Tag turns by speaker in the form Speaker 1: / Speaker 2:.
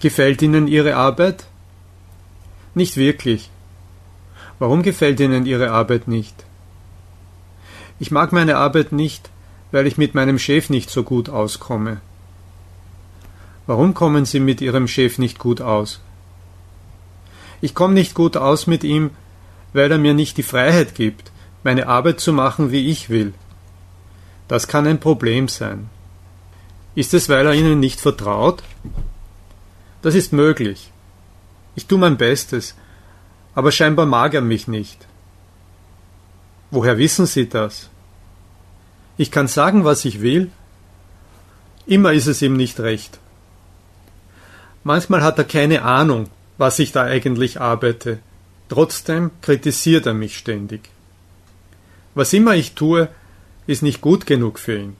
Speaker 1: Gefällt Ihnen Ihre Arbeit? Nicht wirklich. Warum gefällt Ihnen Ihre Arbeit nicht? Ich mag meine Arbeit nicht, weil ich mit meinem Chef nicht so gut auskomme. Warum kommen Sie mit Ihrem Chef nicht gut aus? Ich komme nicht gut aus mit ihm, weil er mir nicht die Freiheit gibt, meine Arbeit zu machen, wie ich will. Das kann ein Problem sein. Ist es, weil er Ihnen nicht vertraut? Das ist möglich. Ich tue mein Bestes, aber scheinbar mag er mich nicht. Woher wissen Sie das? Ich kann sagen, was ich will. Immer ist es ihm nicht recht. Manchmal hat er keine Ahnung, was ich da eigentlich arbeite. Trotzdem kritisiert er mich ständig. Was immer ich tue, ist nicht gut genug für ihn.